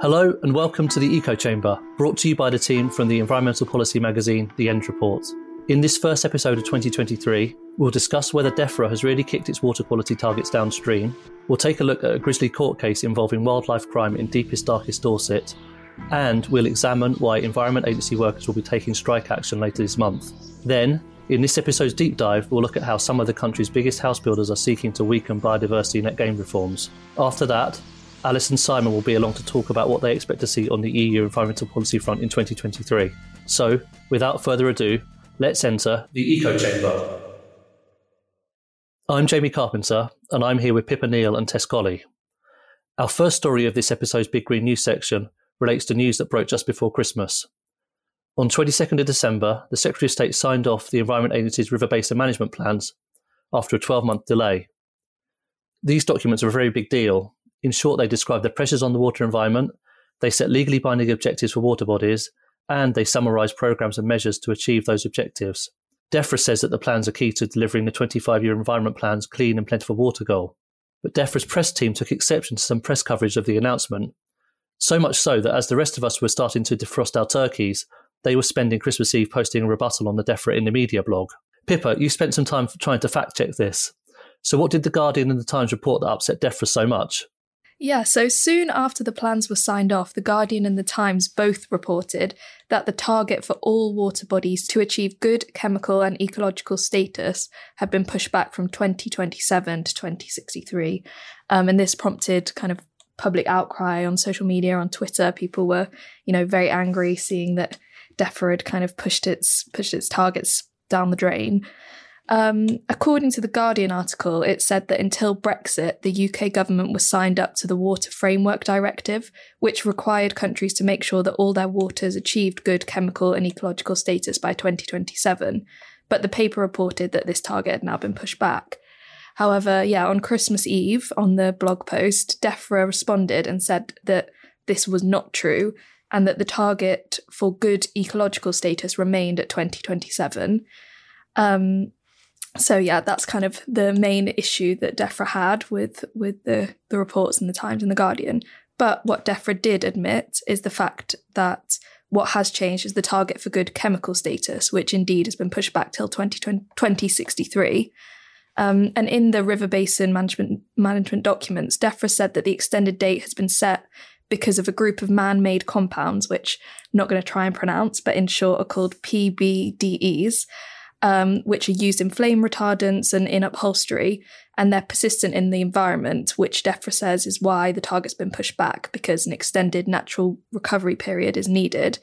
Hello and welcome to the Eco Chamber, brought to you by the team from the environmental policy magazine, The ENDS Report. In this first episode of 2023, we'll discuss whether DEFRA has really kicked its water quality targets downstream. We'll take a look at a grisly court case involving wildlife crime in deepest, darkest Dorset. And we'll examine why Environment Agency workers will be taking strike action later this month. Then, in this episode's deep dive, we'll look at how some of the country's biggest house builders are seeking to weaken biodiversity net gain reforms. After that, Alice and Simon will be along to talk about what they expect to see on the EU environmental policy front in 2023. So, without further ado, let's enter the Eco Chamber. I'm Jamie Carpenter, and I'm here with Pippa Neal and Tess Colley. Our first story of this episode's Big Green News section relates to news that broke just before Christmas. On 22nd of December, the Secretary of State signed off the Environment Agency's river basin management plans after a 12 month delay. These documents are a very big deal. In short, they describe the pressures on the water environment, they set legally binding objectives for water bodies, and they summarise programmes and measures to achieve those objectives. DEFRA says that the plans are key to delivering the 25 year Environment Plan's clean and plentiful water goal. But DEFRA's press team took exception to some press coverage of the announcement, so much so that as the rest of us were starting to defrost our turkeys, they were spending Christmas Eve posting a rebuttal on the DEFRA in the media blog. Pippa, you spent some time trying to fact check this. So, what did The Guardian and The Times report that upset DEFRA so much? Yeah, so soon after the plans were signed off, The Guardian and The Times both reported that the target for all water bodies to achieve good chemical and ecological status had been pushed back from 2027 to 2063. Um, and this prompted kind of public outcry on social media, on Twitter. People were, you know, very angry seeing that DEFRA had kind of pushed its pushed its targets down the drain. Um, according to the Guardian article, it said that until Brexit, the UK government was signed up to the Water Framework Directive, which required countries to make sure that all their waters achieved good chemical and ecological status by 2027. But the paper reported that this target had now been pushed back. However, yeah, on Christmas Eve, on the blog post, DEFRA responded and said that this was not true and that the target for good ecological status remained at 2027. Um, so yeah, that's kind of the main issue that DEFRA had with with the the reports in the Times and the Guardian. But what DEFRA did admit is the fact that what has changed is the target for good chemical status, which indeed has been pushed back till 2063. Um, and in the river basin management management documents, DEFRA said that the extended date has been set because of a group of man-made compounds, which I'm not going to try and pronounce, but in short are called PBDEs, um, which are used in flame retardants and in upholstery, and they're persistent in the environment, which DEFRA says is why the target's been pushed back because an extended natural recovery period is needed.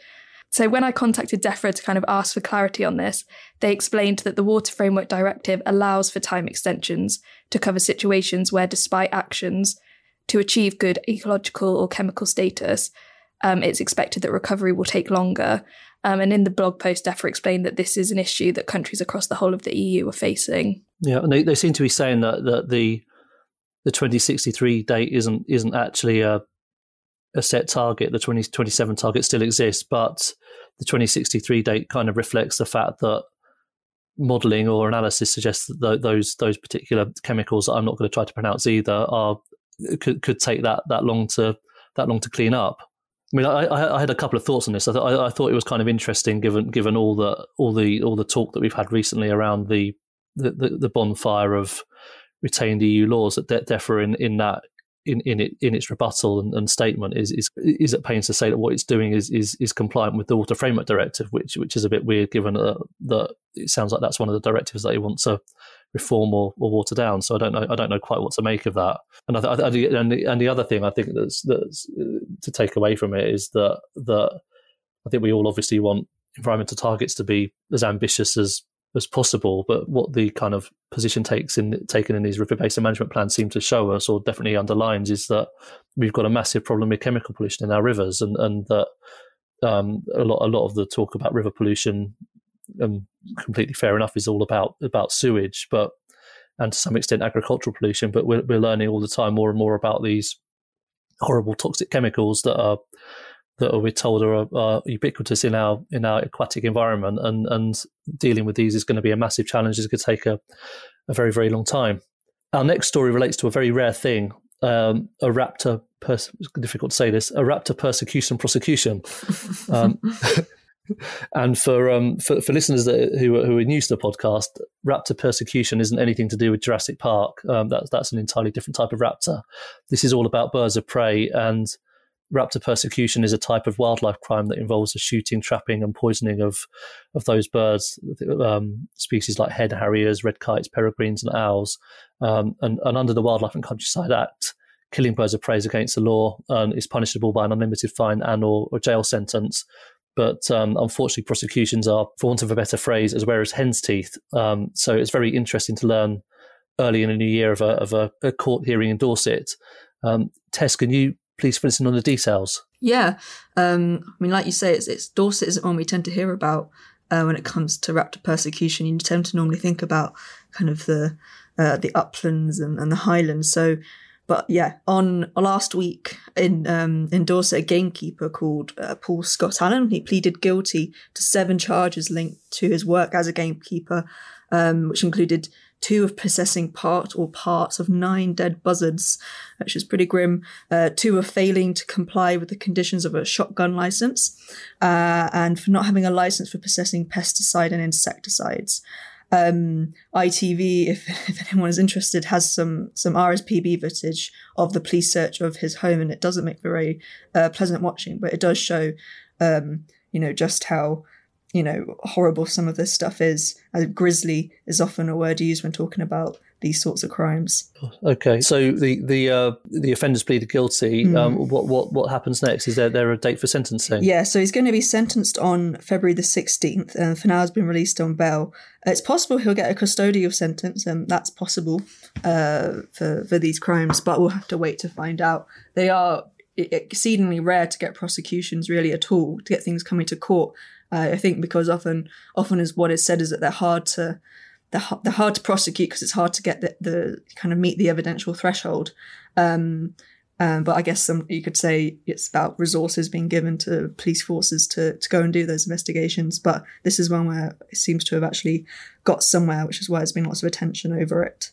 So when I contacted DEFRA to kind of ask for clarity on this, they explained that the Water Framework Directive allows for time extensions to cover situations where, despite actions to achieve good ecological or chemical status, um, it's expected that recovery will take longer. Um, and in the blog post, DEFRA explained that this is an issue that countries across the whole of the EU are facing. Yeah, and they, they seem to be saying that, that the the 2063 date isn't isn't actually a a set target. The 2027 target still exists, but the 2063 date kind of reflects the fact that modelling or analysis suggests that those those particular chemicals that I'm not going to try to pronounce either are could, could take that that long to that long to clean up. I mean, I, I had a couple of thoughts on this. I, th- I, thought it was kind of interesting, given given all the all the all the talk that we've had recently around the the, the bonfire of retained EU laws that De- DEFRA in, in that in in, it, in its rebuttal and, and, statement is, is is at pains to say that what it's doing is is, is compliant with the Water Framework Directive, which which is a bit weird given that, that it sounds like that's one of the directives that it wants to reform or, or water down. So I don't know. I don't know quite what to make of that. And I, and, the, and the other thing I think that's that's uh, to take away from it is that that I think we all obviously want environmental targets to be as ambitious as as possible. But what the kind of position takes in taken in these river basin management plans seem to show us, or definitely underlines, is that we've got a massive problem with chemical pollution in our rivers, and and that um, a lot a lot of the talk about river pollution um, completely fair enough, is all about about sewage, but and to some extent agricultural pollution. But we're, we're learning all the time more and more about these horrible toxic chemicals that are that are, we're told are, are, ubiquitous in our in our aquatic environment, and and dealing with these is going to be a massive challenge. It's going to take a, a very very long time. Our next story relates to a very rare thing: um, a raptor pers- difficult to say this a raptor persecution prosecution. Um, and for, um, for for listeners that, who who are new to the podcast, raptor persecution isn't anything to do with Jurassic Park. Um, that's that's an entirely different type of raptor. This is all about birds of prey, and raptor persecution is a type of wildlife crime that involves the shooting, trapping, and poisoning of of those birds, um, species like hen harriers, red kites, peregrines, and owls. Um, and, and under the Wildlife and Countryside Act, killing birds of prey is against the law and is punishable by an unlimited fine and or, or jail sentence. But um, unfortunately, prosecutions are, for want of a better phrase, as rare as hen's teeth. Um, so it's very interesting to learn early in a new year of a, of a, a court hearing in Dorset. Um, Tess, can you please fill us in on the details? Yeah, um, I mean, like you say, it's, it's Dorset isn't one we tend to hear about uh, when it comes to raptor persecution. You tend to normally think about kind of the uh, the uplands and, and the highlands. So but yeah, on last week in um, in Dorset, a gamekeeper called uh, Paul Scott Allen, he pleaded guilty to seven charges linked to his work as a gamekeeper, um, which included two of possessing part or parts of nine dead buzzards, which is pretty grim. Uh, two of failing to comply with the conditions of a shotgun license, uh, and for not having a license for possessing pesticide and insecticides. Um, ITV, if, if anyone is interested, has some some RSPB footage of the police search of his home, and it doesn't make for very uh, pleasant watching, but it does show, um, you know, just how you know horrible some of this stuff is. Uh, grisly is often a word used when talking about these sorts of crimes. Okay, so the the uh, the offenders pleaded guilty. Mm. Um, what what what happens next? Is there there a date for sentencing? Yeah, so he's going to be sentenced on February the sixteenth, and for now has been released on bail. It's possible he'll get a custodial sentence, and that's possible uh, for for these crimes, but we'll have to wait to find out. They are exceedingly rare to get prosecutions really at all to get things coming to court. Uh, I think because often often is what is said is that they're hard to they're, they're hard to prosecute because it's hard to get the, the kind of meet the evidential threshold. Um, um, but I guess some you could say it's about resources being given to police forces to to go and do those investigations. But this is one where it seems to have actually got somewhere, which is why there's been lots of attention over it.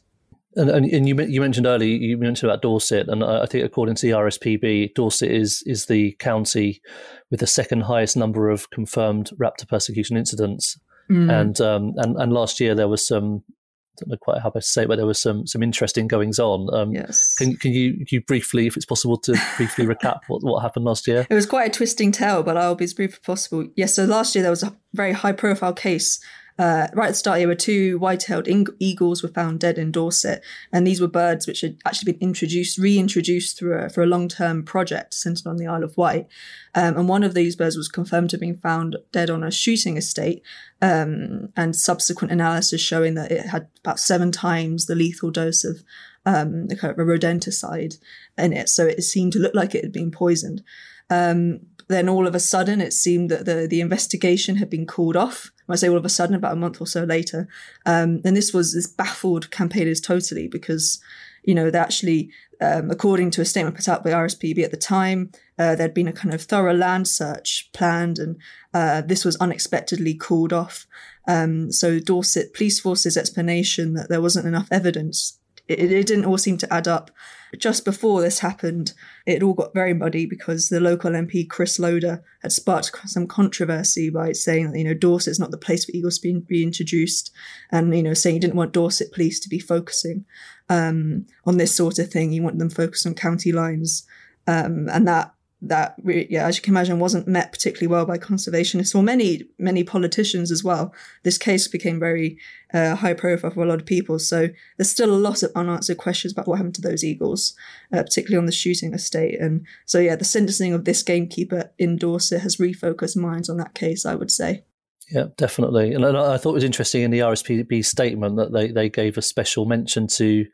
And, and, and you you mentioned earlier you mentioned about Dorset, and I think according to the RSPB, Dorset is is the county with the second highest number of confirmed raptor persecution incidents Mm. And um, and and last year there was some I don't know quite how to say it, but there was some some interesting goings on. Um, yes. Can can you can you briefly, if it's possible, to briefly recap what, what happened last year? It was quite a twisting tale, but I'll be as brief as possible. Yes. So last year there was a very high profile case uh, right at the start, here were two white-tailed eagles were found dead in Dorset, and these were birds which had actually been introduced, reintroduced through a, for a long-term project centered on the Isle of Wight. Um, and one of these birds was confirmed to have been found dead on a shooting estate, um, and subsequent analysis showing that it had about seven times the lethal dose of um, a kind of a rodenticide in it. So it seemed to look like it had been poisoned. Um, then all of a sudden, it seemed that the the investigation had been called off. When I say all of a sudden, about a month or so later, um, and this was this baffled campaigners totally because you know they actually, um, according to a statement put out by RSPB at the time, uh, there'd been a kind of thorough land search planned, and uh, this was unexpectedly called off. Um, so Dorset Police Force's explanation that there wasn't enough evidence it, it didn't all seem to add up. Just before this happened, it all got very muddy because the local MP Chris Loder had sparked some controversy by saying that you know Dorset's not the place for eagles to be reintroduced, and you know saying he didn't want Dorset police to be focusing um, on this sort of thing. He wanted them focused on county lines, um, and that that yeah, as you can imagine, wasn't met particularly well by conservationists or many many politicians as well. This case became very uh, high profile for a lot of people. So there's still a lot of unanswered questions about what happened to those eagles, uh, particularly on the shooting estate. And so yeah, the sentencing of this gamekeeper in Dorset has refocused minds on that case. I would say. Yeah, definitely. And I thought it was interesting in the RSPB statement that they, they gave a special mention to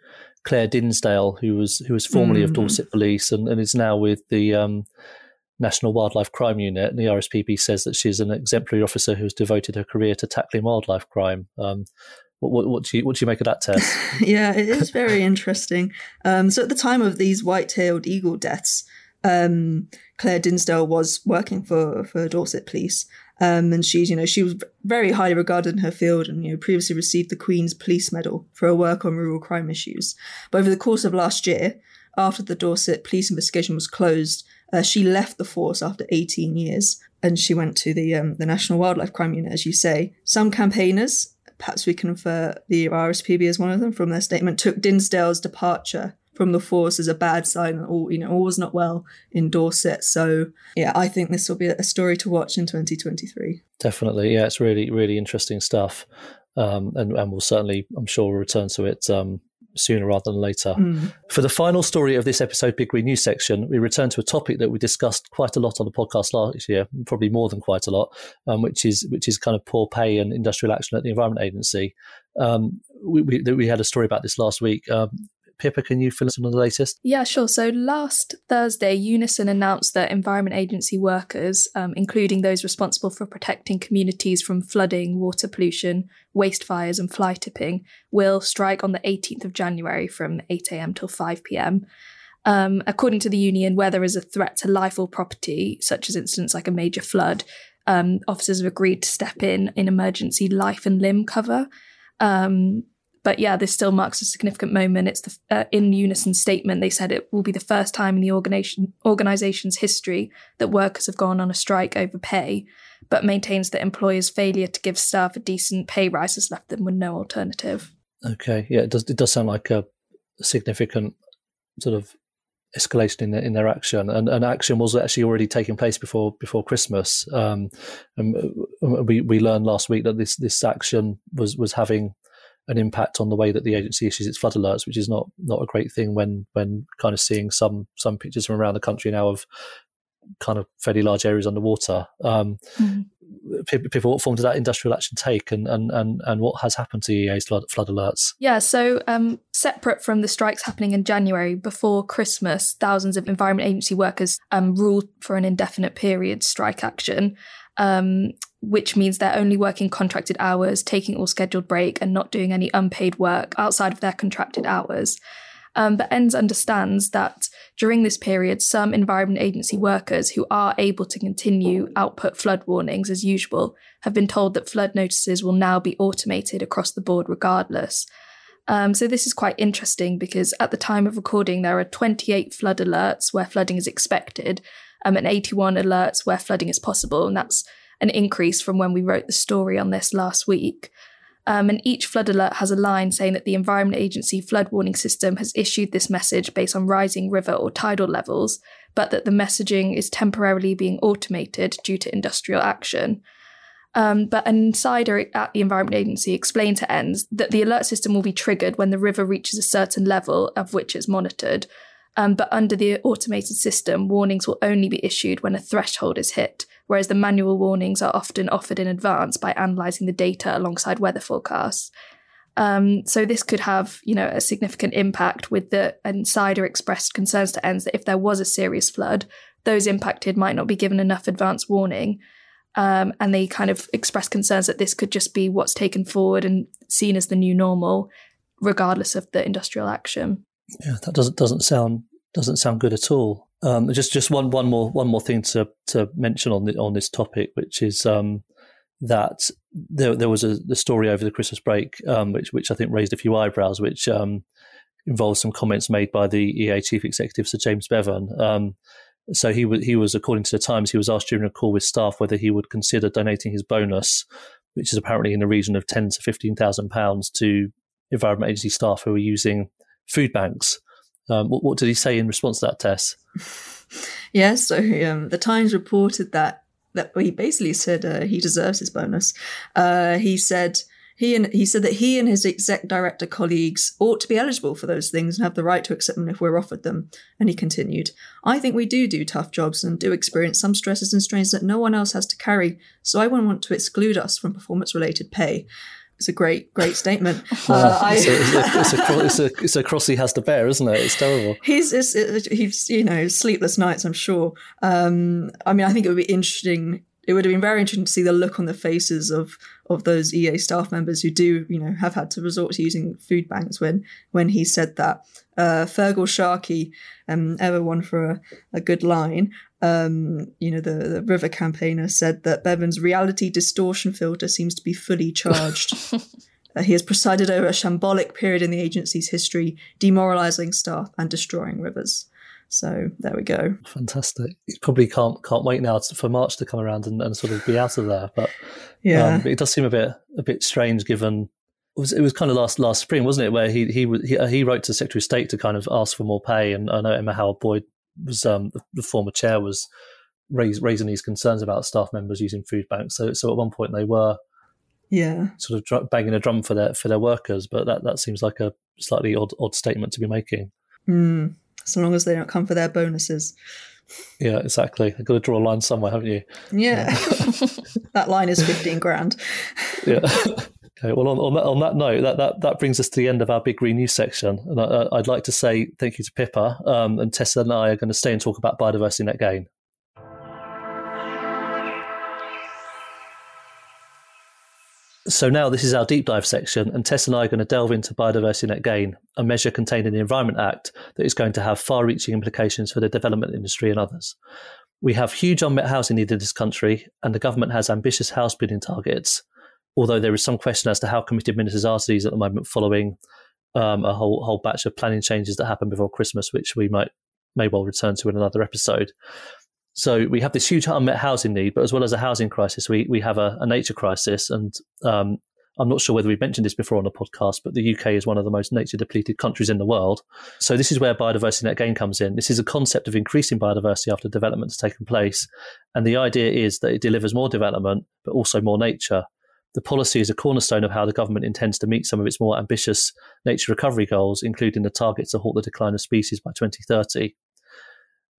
Claire Dinsdale, who was who was formerly mm. of Dorset Police and, and is now with the um, National Wildlife Crime Unit. And the RSPB says that she's an exemplary officer who has devoted her career to tackling wildlife crime. Um, what, what, what, do you what do you make of that Tess? yeah, it is very interesting. Um, so at the time of these white-tailed eagle deaths, um, Claire Dinsdale was working for for Dorset Police, um, and she's, you know, she was very highly regarded in her field and, you know, previously received the Queen's Police Medal for her work on rural crime issues. But over the course of last year, after the Dorset police investigation was closed, uh, she left the force after 18 years and she went to the um, the National Wildlife Crime Unit, as you say. Some campaigners, perhaps we can infer the RSPB as one of them from their statement, took Dinsdale's departure from the force is a bad sign that all you know all was not well in Dorset. So yeah, I think this will be a story to watch in 2023. Definitely, yeah, it's really really interesting stuff, um, and and we'll certainly, I'm sure, we'll return to it um, sooner rather than later. Mm. For the final story of this episode, Big Green News section, we return to a topic that we discussed quite a lot on the podcast last year, probably more than quite a lot, um, which is which is kind of poor pay and industrial action at the Environment Agency. Um, we, we, we, had a story about this last week. Um, Pippa, can you fill us in on the latest? Yeah, sure. So last Thursday, Unison announced that Environment Agency workers, um, including those responsible for protecting communities from flooding, water pollution, waste fires, and fly tipping, will strike on the 18th of January from 8am till 5pm. Um, according to the union, where there is a threat to life or property, such as incidents like a major flood, um, officers have agreed to step in in emergency life and limb cover. Um, but yeah, this still marks a significant moment. It's the uh, in unison statement. They said it will be the first time in the organization organization's history that workers have gone on a strike over pay, but maintains that employers' failure to give staff a decent pay rise has left them with no alternative. Okay, yeah, it does. It does sound like a significant sort of escalation in their, in their action, and, and action was actually already taking place before before Christmas. Um, uh, we we learned last week that this this action was was having an impact on the way that the agency issues its flood alerts, which is not not a great thing when when kind of seeing some some pictures from around the country now of kind of fairly large areas underwater. Um, mm. Pippa, what form did that industrial action take, and and and, and what has happened to EA's flood, flood alerts? Yeah, so um, separate from the strikes happening in January, before Christmas, thousands of Environment Agency workers um, ruled for an indefinite period strike action. Um, which means they're only working contracted hours, taking all scheduled break, and not doing any unpaid work outside of their contracted hours. Um, but ENDS understands that during this period, some Environment Agency workers who are able to continue output flood warnings as usual have been told that flood notices will now be automated across the board regardless. Um, so this is quite interesting because at the time of recording, there are 28 flood alerts where flooding is expected, um, and 81 alerts where flooding is possible, and that's an increase from when we wrote the story on this last week. Um, and each flood alert has a line saying that the Environment Agency flood warning system has issued this message based on rising river or tidal levels, but that the messaging is temporarily being automated due to industrial action. Um, but an insider at the Environment Agency explained to ENDS that the alert system will be triggered when the river reaches a certain level of which it's monitored. Um, but under the automated system, warnings will only be issued when a threshold is hit, whereas the manual warnings are often offered in advance by analysing the data alongside weather forecasts. Um, so this could have, you know, a significant impact. With the insider expressed concerns to ENDS that if there was a serious flood, those impacted might not be given enough advance warning. Um, and they kind of express concerns that this could just be what's taken forward and seen as the new normal, regardless of the industrial action. Yeah, that doesn't doesn't sound doesn't sound good at all. Um, just just one one more one more thing to to mention on the, on this topic, which is um, that there there was a the story over the Christmas break, um, which which I think raised a few eyebrows, which um, involves some comments made by the EA chief executive Sir James Bevan. Um, so he was he was according to the Times, he was asked during a call with staff whether he would consider donating his bonus, which is apparently in the region of ten to fifteen thousand pounds, to Environment Agency staff who are using food banks. Um, what, what, did he say in response to that, Tess? yeah, so um, the Times reported that that he basically said uh, he deserves his bonus. Uh, he said he and he said that he and his exec director colleagues ought to be eligible for those things and have the right to accept them if we're offered them. And he continued, "I think we do do tough jobs and do experience some stresses and strains that no one else has to carry. So I wouldn't want to exclude us from performance-related pay." It's a great, great statement. Uh, I, it's, a, it's, a, it's, a, it's, a, cross he has to bear, isn't it? It's terrible. He's, he's you know, sleepless nights, I'm sure. Um, I mean, I think it would be interesting. It would have been very interesting to see the look on the faces of of those EA staff members who do, you know, have had to resort to using food banks when when he said that. Uh, Feargal Sharkey, um, ever one for a, a good line, um, you know, the, the River campaigner said that Bevan's reality distortion filter seems to be fully charged. Uh, he has presided over a shambolic period in the agency's history, demoralizing staff and destroying rivers. So there we go. Fantastic. You probably can't can't wait now for March to come around and, and sort of be out of there. But yeah, um, it does seem a bit a bit strange given it was, it was kind of last last spring, wasn't it, where he he he, uh, he wrote to Secretary of State to kind of ask for more pay, and I know Emma Howard Boyd was um, the, the former chair was raise, raising these concerns about staff members using food banks. So so at one point they were yeah sort of banging a drum for their for their workers, but that that seems like a slightly odd odd statement to be making. Mm so long as they don't come for their bonuses. Yeah, exactly. I've got to draw a line somewhere, haven't you? Yeah. that line is 15 grand. yeah. Okay, well, on, on, that, on that note, that, that, that brings us to the end of our big green news section. And I, would like to say thank you to Pippa. Um, and Tessa and I are going to stay and talk about biodiversity net gain. So now this is our deep dive section, and Tess and I are going to delve into biodiversity net gain, a measure contained in the Environment Act that is going to have far-reaching implications for the development industry and others. We have huge unmet housing need in this country, and the government has ambitious house building targets. Although there is some question as to how committed ministers are to these at the moment, following um, a whole whole batch of planning changes that happened before Christmas, which we might may well return to in another episode. So we have this huge unmet housing need, but as well as a housing crisis, we we have a, a nature crisis. And um, I'm not sure whether we've mentioned this before on the podcast, but the UK is one of the most nature depleted countries in the world. So this is where biodiversity net gain comes in. This is a concept of increasing biodiversity after development has taken place, and the idea is that it delivers more development, but also more nature. The policy is a cornerstone of how the government intends to meet some of its more ambitious nature recovery goals, including the target to halt the decline of species by 2030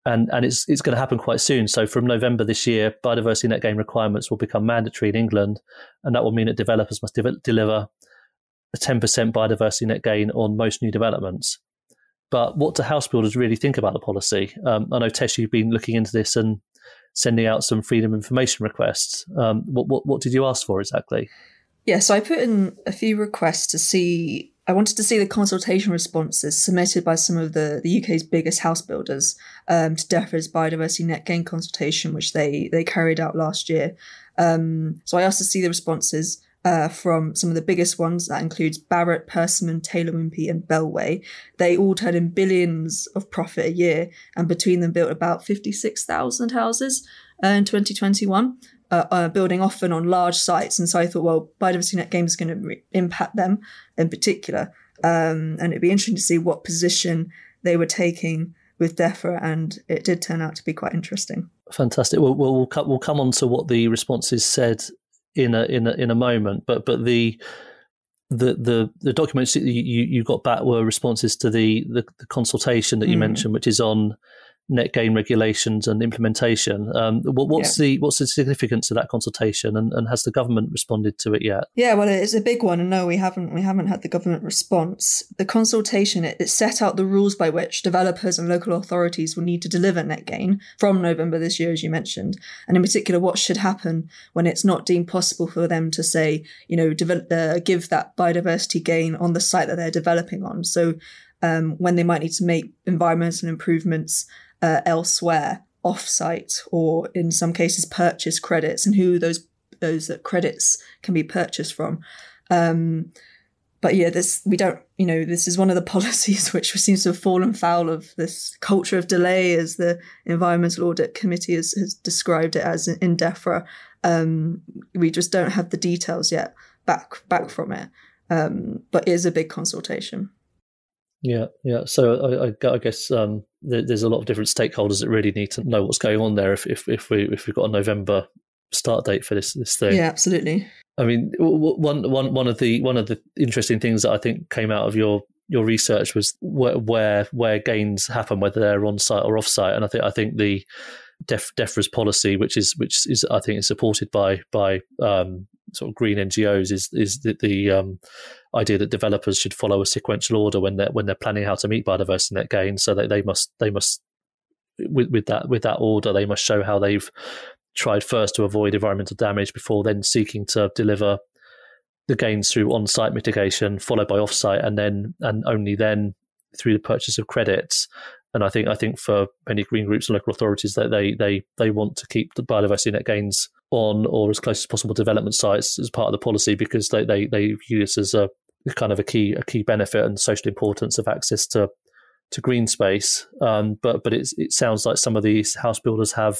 and and it's it's going to happen quite soon. So from November this year, biodiversity net gain requirements will become mandatory in England, and that will mean that developers must de- deliver a ten percent biodiversity net gain on most new developments. But what do house builders really think about the policy? Um, I know Tess, you've been looking into this and sending out some freedom information requests. Um, what, what what did you ask for exactly? Yeah, so I put in a few requests to see I wanted to see the consultation responses submitted by some of the, the UK's biggest house builders um, to DEFRA's biodiversity net gain consultation, which they, they carried out last year. Um, so I asked to see the responses uh, from some of the biggest ones. That includes Barratt, Persimmon, Taylor Wimpey, and Bellway. They all turn in billions of profit a year, and between them built about 56,000 houses uh, in 2021 uh, uh, building often on large sites. And so I thought, well, biodiversity net gain is going to re- impact them in particular. Um, and it'd be interesting to see what position they were taking with DEFRA, and it did turn out to be quite interesting. Fantastic. We'll, we'll, we'll, we'll come on to what the responses said in a in a, in a moment, but but the the the, the documents that you, you got back were responses to the the, the consultation that you mm. mentioned, which is on net gain regulations and implementation. Um, what, what's yeah. the what's the significance of that consultation, and, and, has the government responded to it yet? Yeah, well, it's a big one, and no, we haven't we haven't had the government response. The consultation it, it set out the rules by which developers and local authorities will need to deliver net gain from November this year, as you mentioned, and in particular, what should happen when it's not deemed possible for them to say, you know, develop, uh, give that biodiversity gain on the site that they're developing on. So. Um, when they might need to make environmental improvements uh, elsewhere off-site or in some cases purchase credits and who those those credits can be purchased from. Um, but yeah this we don't you know this is one of the policies which seems to have fallen foul of this culture of delay as the environmental audit committee has, has described it as in DEFRA. Um, we just don't have the details yet back back from it. Um, but it is a big consultation yeah, yeah. So I, I, I guess um, there's a lot of different stakeholders that really need to know what's going on there. If if, if we if we've got a November start date for this this thing, yeah, absolutely. I mean, one one one of the one of the interesting things that I think came out of your your research was where where, where gains happen, whether they're on site or off site, and I think I think the Def, DEFRA's policy, which is which is I think is supported by by um, sort of green NGOs, is is the, the um, idea that developers should follow a sequential order when they're when they're planning how to meet biodiversity net gain. So that they must they must with, with that with that order they must show how they've tried first to avoid environmental damage before then seeking to deliver the gains through on-site mitigation, followed by off-site, and then and only then through the purchase of credits. And I think I think for many green groups and local authorities that they they they want to keep the biodiversity net gains on or as close as possible development sites as part of the policy because they they, they view this as a kind of a key a key benefit and social importance of access to to green space. Um, but but it sounds like some of these house builders have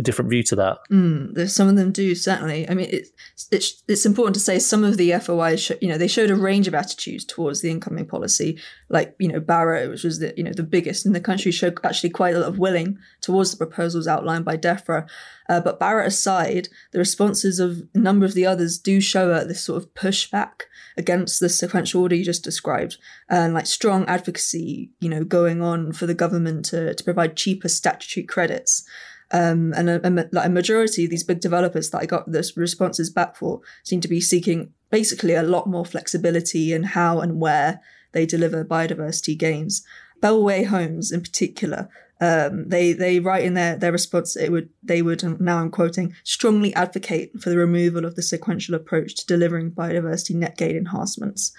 a different view to that. Mm, some of them do certainly. I mean, it's it's, it's important to say some of the FOIs, sh- you know, they showed a range of attitudes towards the incoming policy. Like you know, Barratt, which was the you know the biggest in the country, showed actually quite a lot of willing towards the proposals outlined by DEFRA. Uh, but Barratt aside, the responses of a number of the others do show uh, this sort of pushback against the sequential order you just described, and like strong advocacy, you know, going on for the government to, to provide cheaper statutory credits. Um, and a, a, like a majority of these big developers that I got the responses back for seem to be seeking basically a lot more flexibility in how and where they deliver biodiversity gains. Bellway Homes, in particular, um, they they write in their their response it would they would now I'm quoting strongly advocate for the removal of the sequential approach to delivering biodiversity net gain enhancements.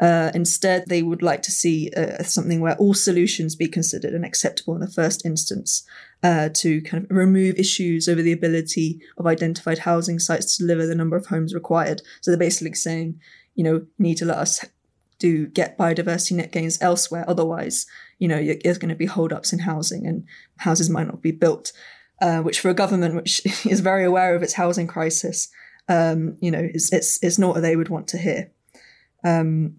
Uh, instead, they would like to see uh, something where all solutions be considered and acceptable in the first instance uh, to kind of remove issues over the ability of identified housing sites to deliver the number of homes required. So they're basically saying, you know, need to let us do get biodiversity net gains elsewhere. Otherwise, you know, there's going to be holdups in housing and houses might not be built. Uh, which for a government which is very aware of its housing crisis, um, you know, is, it's, it's not what they would want to hear. Um,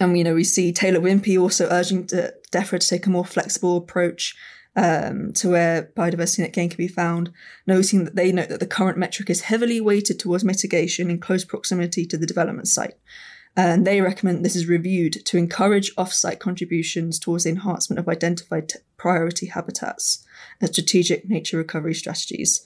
and, you know, we see Taylor Wimpey also urging DEFRA to take a more flexible approach um, to where biodiversity net gain can be found, noting that they note that the current metric is heavily weighted towards mitigation in close proximity to the development site. And they recommend this is reviewed to encourage off-site contributions towards the enhancement of identified t- priority habitats and strategic nature recovery strategies.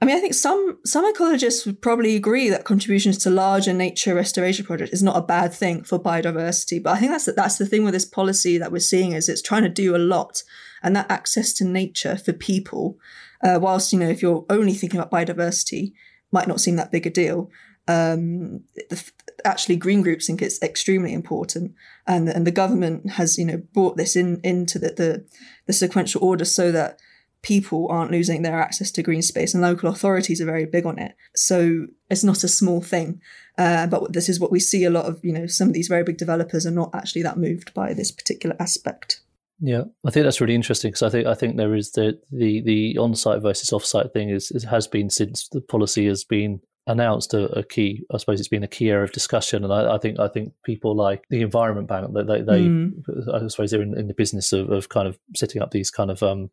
I mean, I think some some ecologists would probably agree that contributions to larger nature restoration projects is not a bad thing for biodiversity. But I think that's the, that's the thing with this policy that we're seeing is it's trying to do a lot, and that access to nature for people, uh, whilst you know if you're only thinking about biodiversity, might not seem that big a deal. Um, the, actually, green groups think it's extremely important, and and the government has you know brought this in into the the, the sequential order so that people aren't losing their access to green space and local authorities are very big on it so it's not a small thing uh, but this is what we see a lot of you know some of these very big developers are not actually that moved by this particular aspect yeah i think that's really interesting because i think i think there is the the the on-site versus off-site thing is, is has been since the policy has been announced a, a, key. I suppose it's been a key area of discussion, and I, I think I think people like the Environment Bank, they, they, they mm. I suppose they're in, in the business of, of, kind of setting up these kind of um,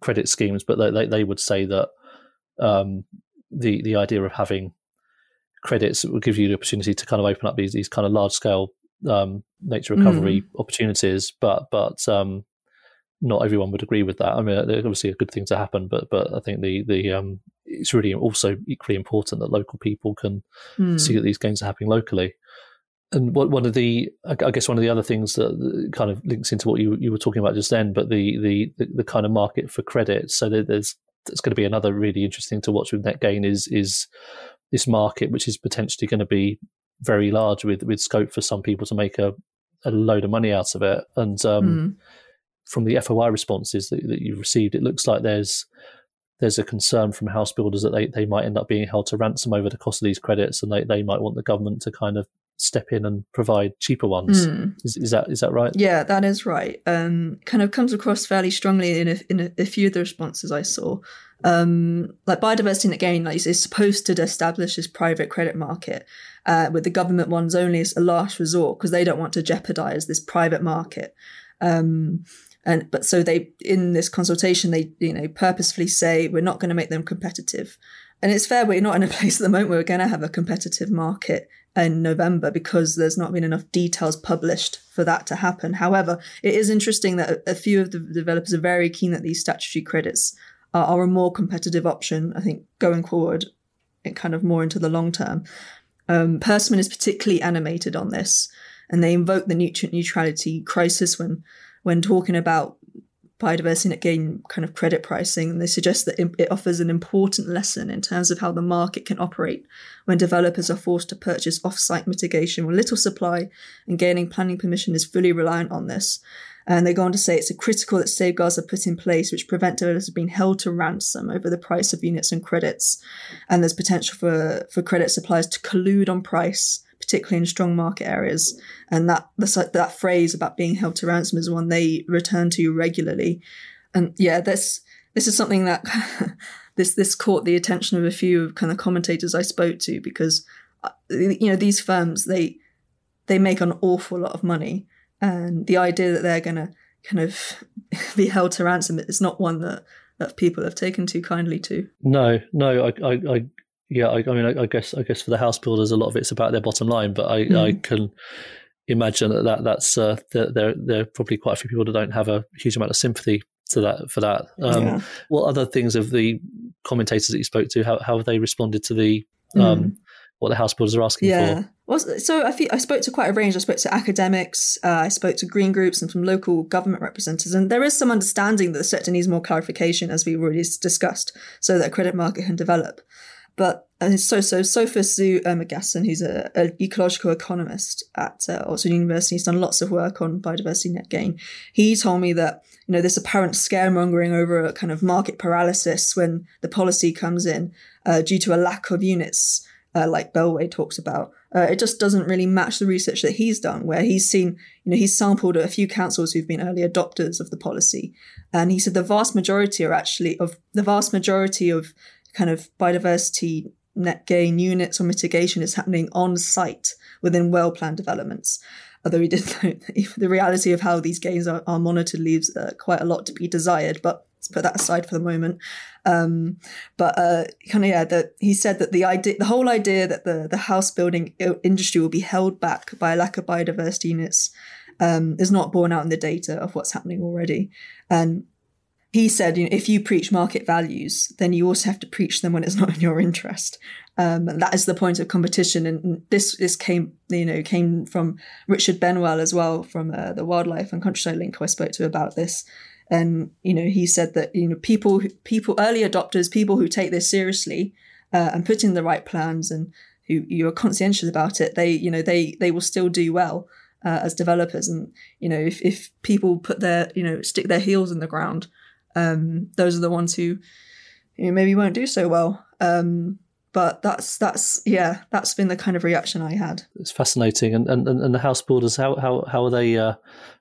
credit schemes, but they, they would say that um, the the idea of having credits will give you the opportunity to kind of open up these these kind of large scale um, nature recovery mm. opportunities, but but um, not everyone would agree with that. I mean, obviously a good thing to happen, but but I think the the um, it's really also equally important that local people can mm. see that these gains are happening locally and what one of the I guess one of the other things that kind of links into what you you were talking about just then, but the the the, kind of market for credit. So there's there's going to be another really interesting to watch with net gain is is this market, which is potentially going to be very large with with scope for some people to make a a load of money out of it. And um, mm. from the FOI responses that, that you've received, it looks like there's there's a concern from house builders that they, they might end up being held to ransom over the cost of these credits and they, they might want the government to kind of step in and provide cheaper ones. Mm. Is, is, that is that right? Yeah, that is right. Um, kind of comes across fairly strongly in a, in a, a few of the responses I saw. Um, like biodiversity again, like is supposed to establish this private credit market, uh, with the government ones only as a last resort because they don't want to jeopardize this private market. Um, and but so they in this consultation they you know purposefully say we're not going to make them competitive and it's fair we're not in a place at the moment where we're going to have a competitive market in November because there's not been enough details published for that to happen. However, it is interesting that a few of the developers are very keen that these statutory credits are, are a more competitive option, I think, going forward, it kind of more into the long term. Um, is particularly animated on this, and they invoke the nutrient neutrality crisis when when talking about biodiversity net gain kind of credit pricing. And they suggest that it offers an important lesson in terms of how the market can operate when developers are forced to purchase off-site mitigation with little supply and gaining planning permission is fully reliant on this. And they go on to say it's a critical that safeguards are put in place which prevent developers being held to ransom over the price of units and credits. And there's potential for, for credit suppliers to collude on price, particularly in strong market areas. And that that phrase about being held to ransom is one they return to regularly. And yeah, this this is something that this this caught the attention of a few kind of commentators I spoke to because uh, you know these firms they they make an awful lot of money and the idea that they're going to kind of be held to ransom is not one that that people have taken too kindly to. No, no, I, I, I yeah, I, I mean, I, I, guess, I guess for the house builders, a lot of it's about their bottom line, but I, mm. I can imagine that, that that's uh, that there there are probably quite a few people that don't have a huge amount of sympathy to that for that. Um, yeah. What other things of the commentators that you spoke to? How how have they responded to the um, mm. what the house builders are asking yeah. for? Well, so I, I spoke to quite a range. I spoke to academics, uh, I spoke to green groups, and some local government representatives. And there is some understanding that the sector needs more clarification, as we already discussed, so that a credit market can develop. But uh, so so Sophus Zu Ermgassen, who's a, an ecological economist at uh, Oxford University, he's done lots of work on biodiversity net gain. He told me that you know this apparent scaremongering over a kind of market paralysis when the policy comes in uh, due to a lack of units, uh, like Bellway talks about. Uh, it just doesn't really match the research that he's done, where he's seen, you know, he's sampled a few councils who've been early adopters of the policy, and he said the vast majority are actually of the vast majority of kind of biodiversity net gain units or mitigation is happening on site within well planned developments. Although he did the reality of how these gains are, are monitored leaves uh, quite a lot to be desired, but let's put that aside for the moment. Um, but uh, kind of yeah, that he said that the idea, the whole idea that the the house building industry will be held back by a lack of biodiversity units um, is not borne out in the data of what's happening already. And he said, you know, if you preach market values, then you also have to preach them when it's not in your interest. Um, and that is the point of competition. And this this came, you know, came from Richard Benwell as well from uh, the Wildlife and Countryside Link, who I spoke to about this. And you know, he said that you know people people early adopters, people who take this seriously uh, and put in the right plans and who you are conscientious about it, they you know they they will still do well. Uh, as developers and you know if, if people put their you know stick their heels in the ground um, those are the ones who you know, maybe won't do so well. Um, but that's that's yeah, that's been the kind of reaction I had. It's fascinating, and and, and the house builders, how how how are they uh,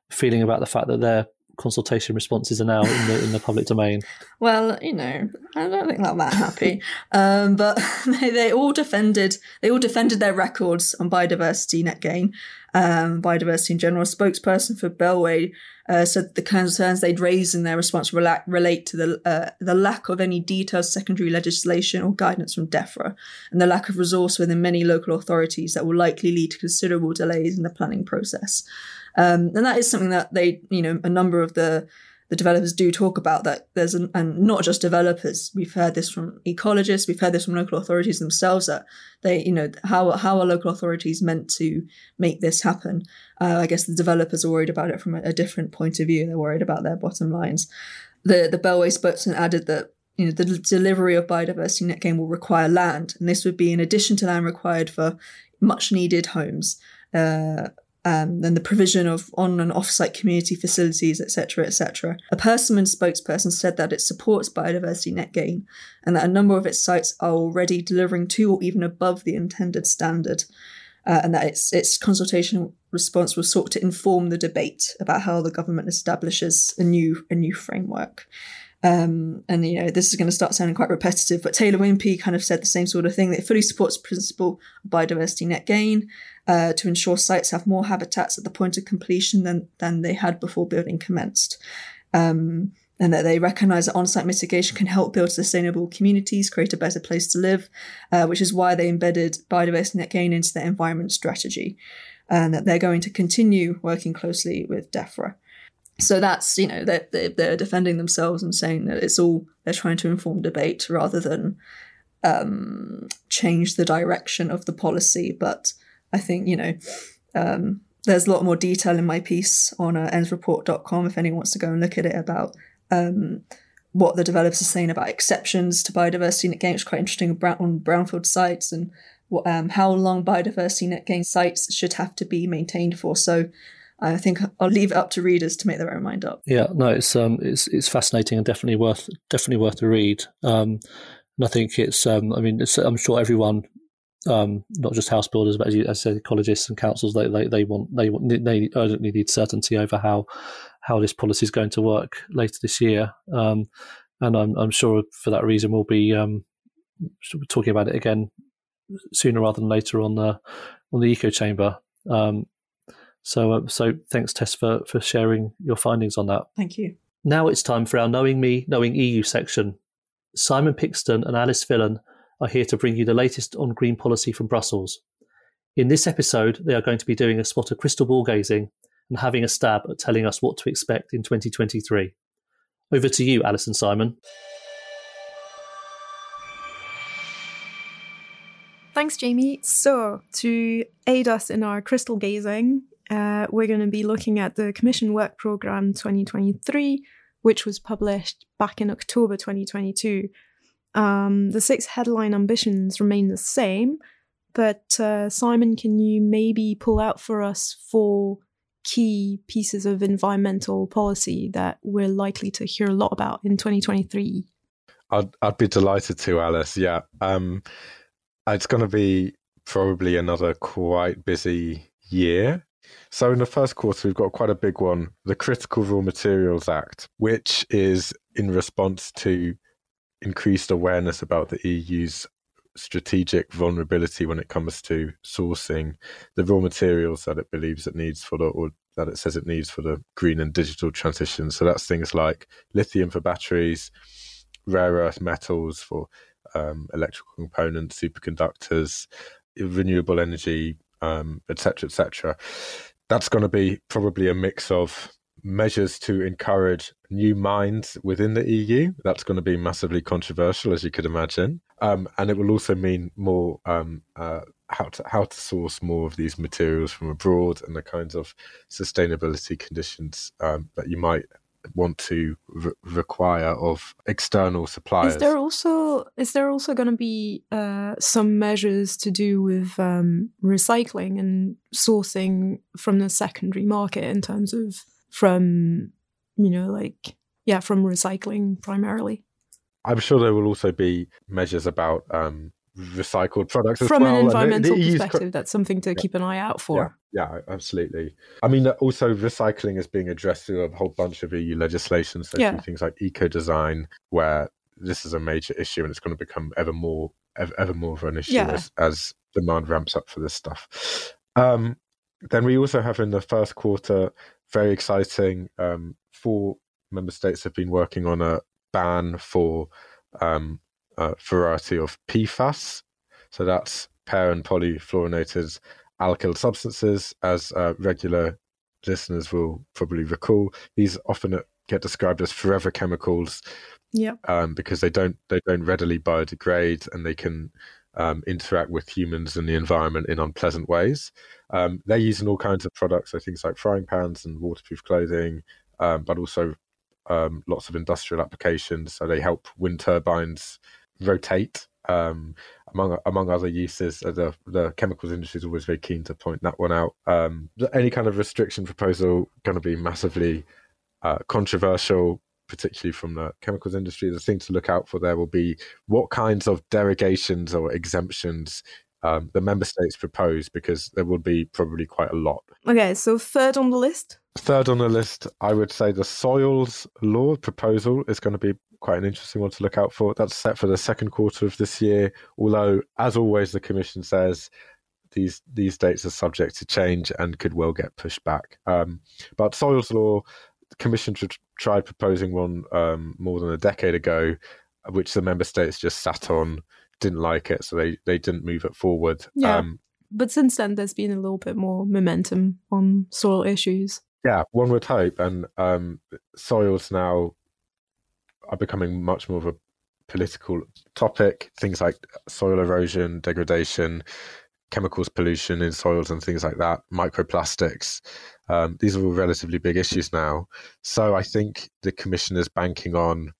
feeling about the fact that their consultation responses are now in the in the public domain? Well, you know, I don't think they're that happy, um, but they, they all defended they all defended their records on biodiversity net gain, um, biodiversity in general. A spokesperson for Bellway uh, said the concerns they'd raised in their response relate, relate to the uh, the lack of any detailed secondary legislation or guidance from DEFRA, and the lack of resource within many local authorities that will likely lead to considerable delays in the planning process. Um, and that is something that they, you know, a number of the the developers do talk about that there's an, and not just developers we've heard this from ecologists we've heard this from local authorities themselves that they you know how how are local authorities meant to make this happen? Uh, i guess the developers are worried about it from a, a, different point of view. They're worried about their bottom lines. The the bellway spokesman added that you know the delivery of biodiversity net gain will require land and this would be in addition to land required for much needed homes. Uh, um, then the provision of on and off-site community facilities, etc., etc. A Persimmon spokesperson said that it supports biodiversity net gain and that a number of its sites are already delivering to or even above the intended standard, uh, and that its its consultation response was sought to inform the debate about how the government establishes a new a new framework. Um, and you know this is going to start sounding quite repetitive, but Taylor Wimpey kind of said the same sort of thing. That it fully supports the principle of biodiversity net gain uh, to ensure sites have more habitats at the point of completion than than they had before building commenced. Um, and that they recognise that on-site mitigation can help build sustainable communities, create a better place to live, uh, which is why they embedded biodiversity net gain into their environment strategy, and that they're going to continue working closely with DEFRA so that's you know they're, they're defending themselves and saying that it's all they're trying to inform debate rather than um, change the direction of the policy but i think you know um, there's a lot more detail in my piece on uh, endsreport.com if anyone wants to go and look at it about um, what the developers are saying about exceptions to biodiversity net gain, is quite interesting on brownfield sites and what, um, how long biodiversity net gain sites should have to be maintained for. So I think I'll leave it up to readers to make their own mind up. Yeah, no, it's um, it's it's fascinating and definitely worth definitely worth a read. Um, and I think it's um, I mean, I'm sure everyone, um, not just house builders, but as you as I said, ecologists and councils, they, they they want they want they urgently need certainty over how how this policy is going to work later this year. Um, and I'm I'm sure for that reason we'll be um, talking about it again sooner rather than later on the on the eco chamber. Um, so, uh, so thanks, Tess, for, for sharing your findings on that. Thank you. Now it's time for our Knowing Me, Knowing EU section. Simon Pickstone and Alice Fillan are here to bring you the latest on green policy from Brussels. In this episode, they are going to be doing a spot of crystal ball gazing and having a stab at telling us what to expect in 2023. Over to you, Alice and Simon. Thanks, Jamie. So, to aid us in our crystal gazing, uh, we're going to be looking at the Commission Work Programme 2023, which was published back in October 2022. Um, the six headline ambitions remain the same, but uh, Simon, can you maybe pull out for us four key pieces of environmental policy that we're likely to hear a lot about in 2023? I'd, I'd be delighted to, Alice. Yeah. Um, it's going to be probably another quite busy year. So in the first quarter, we've got quite a big one, the Critical Raw Materials Act, which is in response to increased awareness about the EU's strategic vulnerability when it comes to sourcing the raw materials that it believes it needs for the or that it says it needs for the green and digital transition. So that's things like lithium for batteries, rare earth metals for um, electrical components, superconductors, renewable energy, um, et cetera, et cetera. That's going to be probably a mix of measures to encourage new mines within the EU. That's going to be massively controversial, as you could imagine, um, and it will also mean more um, uh, how to how to source more of these materials from abroad and the kinds of sustainability conditions um, that you might want to re- require of external suppliers. Is there also is there also going to be uh, some measures to do with um, recycling and sourcing from the secondary market in terms of from you know like yeah from recycling primarily? I'm sure there will also be measures about um, recycled products from well. an environmental perspective that's something to yeah. keep an eye out for yeah, yeah, absolutely i mean also recycling is being addressed through a whole bunch of eu legislation so yeah. things like eco design where this is a major issue and it's going to become ever more ever, ever more of an issue as, as, demand ramps up for this stuff um, then we also have in the first quarter very exciting um, four member states have been working on a ban for um, a variety of PFAS. So that's per and polyfluorinated alkyl substances, as uh, regular listeners will probably recall. These often get described as forever chemicals, yeah, um, because they don't they don't readily biodegrade and they can um, interact with humans and the environment in unpleasant ways. Um, they're used in all kinds of products, so things like frying pans and waterproof clothing, um, but also um, lots of industrial applications. So they help wind turbines rotate um, among among other uses. Uh, the the chemicals industry is always very keen to point that one out. Um, any kind of restriction proposal going to be massively uh, controversial, particularly from the chemicals industry. The thing to look out for there will be what kinds of derogations or exemptions um, the member states propose, because there will be probably quite a lot. Okay, so third on the list. Third on the list, I would say the soils law proposal is going to be quite an interesting one to look out for. That's set for the second quarter of this year. Although, as always, the Commission says these these dates are subject to change and could well get pushed back. Um, but soils law, the Commission tr- tried proposing one um, more than a decade ago, which the member states just sat on, didn't like it, so they they didn't move it forward. Yeah. Um, but since then, there's been a little bit more momentum on soil issues. Yeah, one would hope, and um, soils now are becoming much more of a political topic. Things like soil erosion, degradation, chemicals pollution in soils, and things like that, microplastics. Um, these are all relatively big issues now. So I think the commission is banking on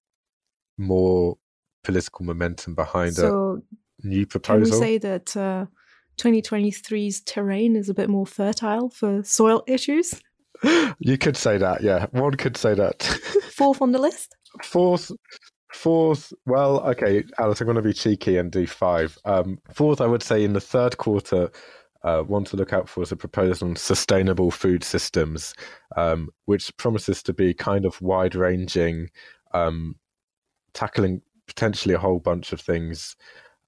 more political momentum behind so a new proposal. Can we say that uh, 2023's terrain is a bit more fertile for soil issues? You could say that, yeah. One could say that. Fourth on the list? Fourth, fourth. Well, okay, Alice, I'm going to be cheeky and do five. Um, fourth, I would say in the third quarter, uh, one to look out for is a proposal on sustainable food systems, um, which promises to be kind of wide ranging, um, tackling potentially a whole bunch of things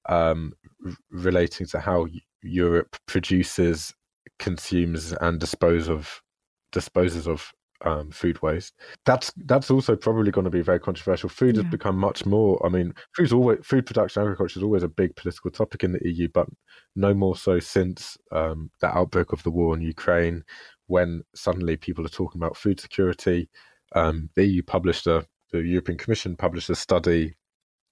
um, r- relating to how Europe produces, consumes, and dispose of disposes of um, food waste. That's that's also probably going to be very controversial. Food yeah. has become much more. I mean, food's always food production, agriculture is always a big political topic in the EU, but no more so since um, the outbreak of the war in Ukraine, when suddenly people are talking about food security. Um, the EU published a the European Commission published a study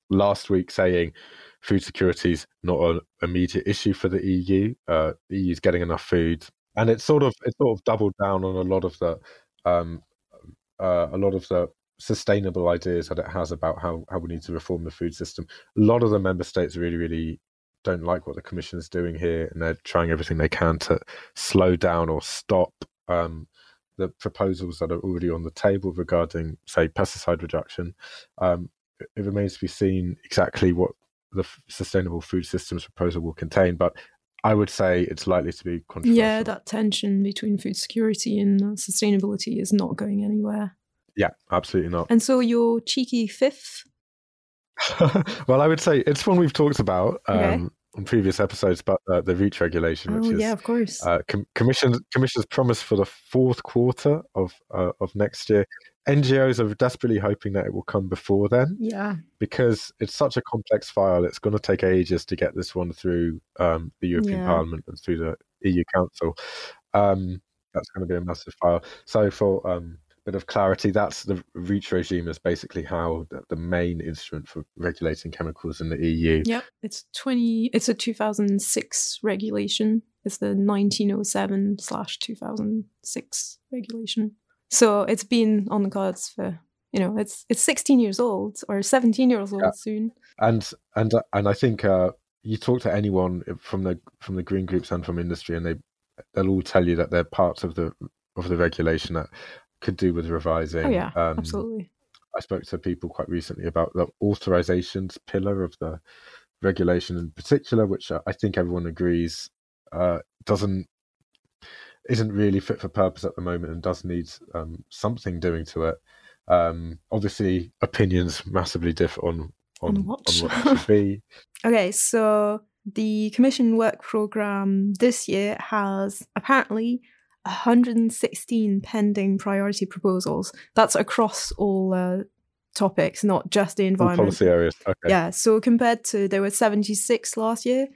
last week saying food security is not an immediate issue for the EU. Uh, the EU is getting enough food, and it's sort of it sort of doubled down on a lot of the um, uh, a lot of the sustainable ideas that it has about how, how we need to reform the food system. A lot of the member states really, really don't like what the commission is doing here, and they're trying everything they can to slow down or stop um, the proposals that are already on the table regarding, say, pesticide reduction. Um, it remains to be seen exactly what the sustainable food systems proposal will contain, but I would say it's likely to be controversial. Yeah, that tension between food security and sustainability is not going anywhere. Yeah, absolutely not. And so your cheeky fifth? well, I would say it's one we've talked about um, okay. On previous episodes, about uh, the REACH regulation, which oh, is yeah, of course, uh, com- commission commission's promise for the fourth quarter of uh, of next year. NGOs are desperately hoping that it will come before then. Yeah. Because it's such a complex file, it's going to take ages to get this one through um, the European yeah. Parliament and through the EU Council. Um, that's going to be a massive file. So, for um, bit of clarity, that's the REACH regime is basically how the, the, main instrument for regulating chemicals in the EU. Yeah, it's twenty. It's a two thousand six regulation. It's the nineteen oh seven slash two thousand six regulation. So it's been on the cards for you know it's it's 16 years old or 17 years old yeah. soon. And and and I think uh, you talk to anyone from the from the green groups and from industry, and they they'll all tell you that they're parts of the of the regulation that could do with revising. Oh yeah, um, absolutely. I spoke to people quite recently about the authorizations pillar of the regulation in particular, which I think everyone agrees uh, doesn't isn't really fit for purpose at the moment and does need um, something doing to it. Um, obviously, opinions massively differ on on, on what, on what it should be. okay, so the Commission Work Programme this year has apparently 116 pending priority proposals. That's across all uh, topics, not just the environment. All policy areas. Okay. Yeah, so compared to there were 76 last year,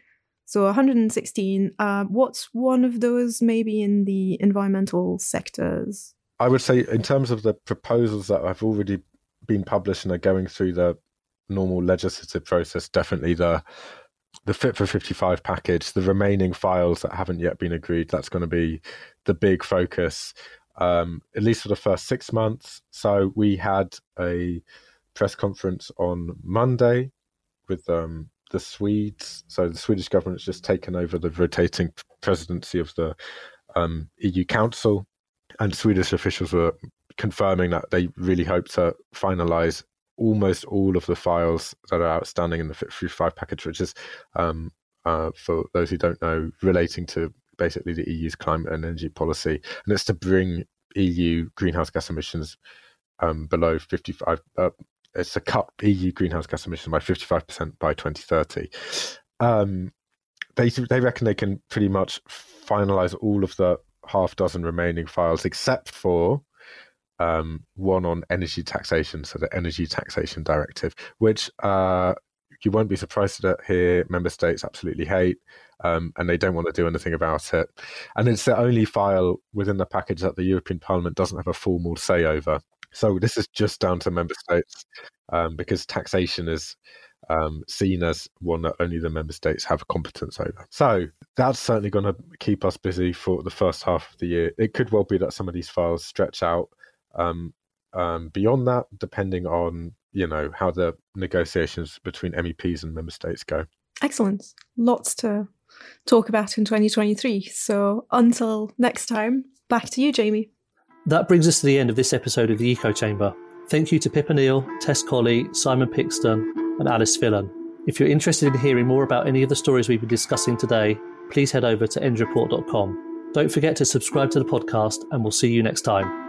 so 116. Uh, what's one of those maybe in the environmental sectors? I would say, in terms of the proposals that have already been published and are going through the normal legislative process, definitely the the Fit for 55 package, the remaining files that haven't yet been agreed, that's going to be the big focus, um, at least for the first six months. So we had a press conference on Monday with um, the Swedes. So the Swedish government has just taken over the rotating presidency of the um, EU Council, and Swedish officials were confirming that they really hope to finalise almost all of the files that are outstanding in the Fit for 55 package, which is, um, uh, for those who don't know, relating to basically the EU's climate and energy policy, and it's to bring EU greenhouse gas emissions um, below 55, uh, it's to cut EU greenhouse gas emissions by 55% by 2030. Um, they they reckon they can pretty much finalize all of the half dozen remaining files except for um, one on energy taxation, so the Energy Taxation Directive, which uh, you won't be surprised to hear member states absolutely hate, um, and they don't want to do anything about it. And it's the only file within the package that the European Parliament doesn't have a formal say over. So this is just down to member states um, because taxation is um, seen as one that only the member states have competence over. So that's certainly going to keep us busy for the first half of the year. It could well be that some of these files stretch out um, um, beyond that, depending on you know how the negotiations between MEPs and member states go. Excellent. Lots to talk about in 2023. So until next time, back to you, Jamie. That brings us to the end of this episode of the Eco Chamber. Thank you to Pippa Neill, Tess Colley, Simon Pickstone, and Alice Fillan. If you're interested in hearing more about any of the stories we've been discussing today, please head over to endsreport.com. Don't forget to subscribe to the podcast, and we'll see you next time.